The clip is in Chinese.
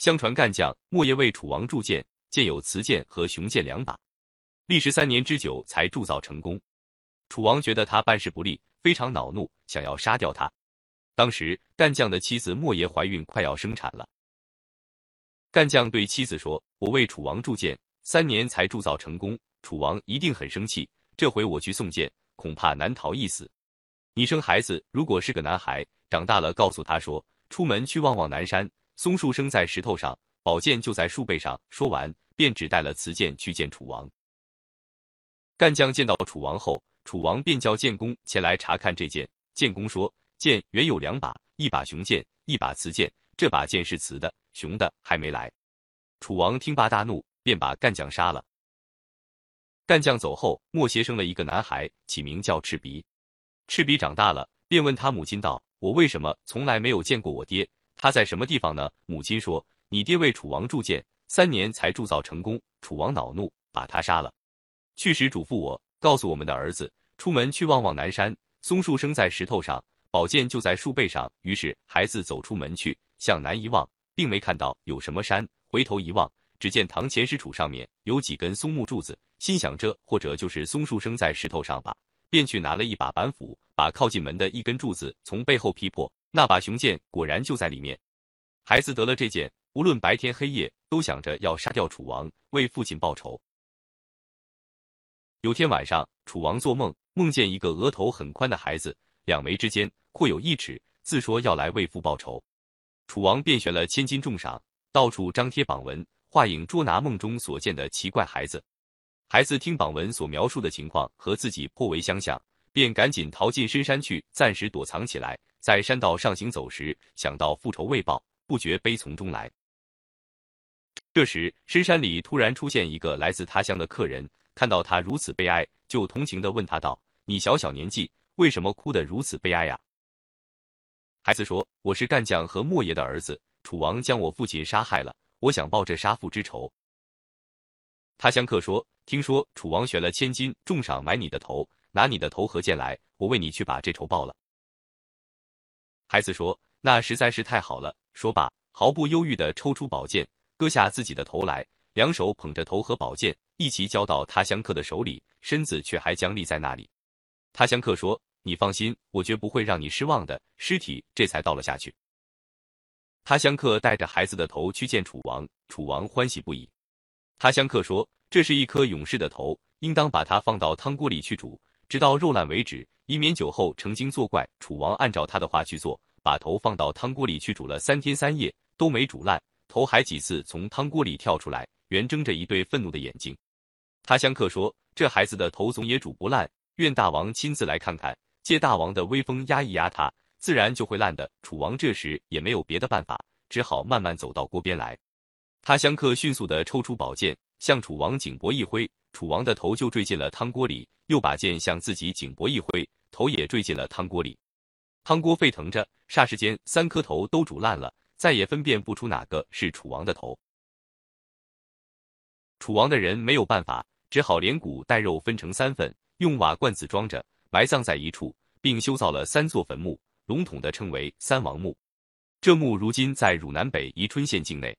相传干将莫邪为楚王铸剑，剑有雌剑和雄剑两把，历时三年之久才铸造成功。楚王觉得他办事不力，非常恼怒，想要杀掉他。当时干将的妻子莫邪怀孕，快要生产了。干将对妻子说：“我为楚王铸剑，三年才铸造成功，楚王一定很生气。这回我去送剑，恐怕难逃一死。你生孩子，如果是个男孩，长大了告诉他说，出门去望望南山。”松树生在石头上，宝剑就在树背上。说完，便只带了雌剑去见楚王。干将见到楚王后，楚王便叫剑工前来查看这剑。剑工说：“剑原有两把，一把雄剑，一把雌剑。这把剑是雌的，雄的还没来。”楚王听罢大怒，便把干将杀了。干将走后，莫邪生了一个男孩，起名叫赤鼻。赤鼻长大了，便问他母亲道：“我为什么从来没有见过我爹？”他在什么地方呢？母亲说：“你爹为楚王铸剑，三年才铸造成功。楚王恼怒，把他杀了。去时嘱咐我，告诉我们的儿子，出门去望望南山。松树生在石头上，宝剑就在树背上。于是孩子走出门去，向南一望，并没看到有什么山。回头一望，只见堂前石柱上面有几根松木柱子，心想着或者就是松树生在石头上吧，便去拿了一把板斧，把靠近门的一根柱子从背后劈破。”那把雄剑果然就在里面。孩子得了这剑，无论白天黑夜，都想着要杀掉楚王，为父亲报仇。有天晚上，楚王做梦，梦见一个额头很宽的孩子，两眉之间阔有一尺，自说要来为父报仇。楚王便选了千金重赏，到处张贴榜文，画影捉拿梦中所见的奇怪孩子。孩子听榜文所描述的情况和自己颇为相像，便赶紧逃进深山去，暂时躲藏起来。在山道上行走时，想到复仇未报，不觉悲从中来。这时，深山里突然出现一个来自他乡的客人，看到他如此悲哀，就同情的问他道：“你小小年纪，为什么哭得如此悲哀呀？”孩子说：“我是干将和莫邪的儿子，楚王将我父亲杀害了，我想报这杀父之仇。”他乡客说：“听说楚王选了千金重赏买你的头，拿你的头和剑来，我为你去把这仇报了。”孩子说：“那实在是太好了。”说罢，毫不犹豫地抽出宝剑，割下自己的头来，两手捧着头和宝剑一起交到他乡客的手里，身子却还僵立在那里。他乡客说：“你放心，我绝不会让你失望的。”尸体这才倒了下去。他乡客带着孩子的头去见楚王，楚王欢喜不已。他乡客说：“这是一颗勇士的头，应当把它放到汤锅里去煮，直到肉烂为止。”以免酒后成精作怪。楚王按照他的话去做，把头放到汤锅里去煮了三天三夜，都没煮烂，头还几次从汤锅里跳出来，圆睁着一对愤怒的眼睛。他乡客说：“这孩子的头总也煮不烂，愿大王亲自来看看，借大王的威风压一压他，自然就会烂的。”楚王这时也没有别的办法，只好慢慢走到锅边来。他乡客迅速地抽出宝剑，向楚王颈脖一挥，楚王的头就坠进了汤锅里，又把剑向自己颈脖一挥。头也坠进了汤锅里，汤锅沸腾着，霎时间三颗头都煮烂了，再也分辨不出哪个是楚王的头。楚王的人没有办法，只好连骨带肉分成三份，用瓦罐子装着，埋葬在一处，并修造了三座坟墓，笼统的称为三王墓。这墓如今在汝南北宜春县境内。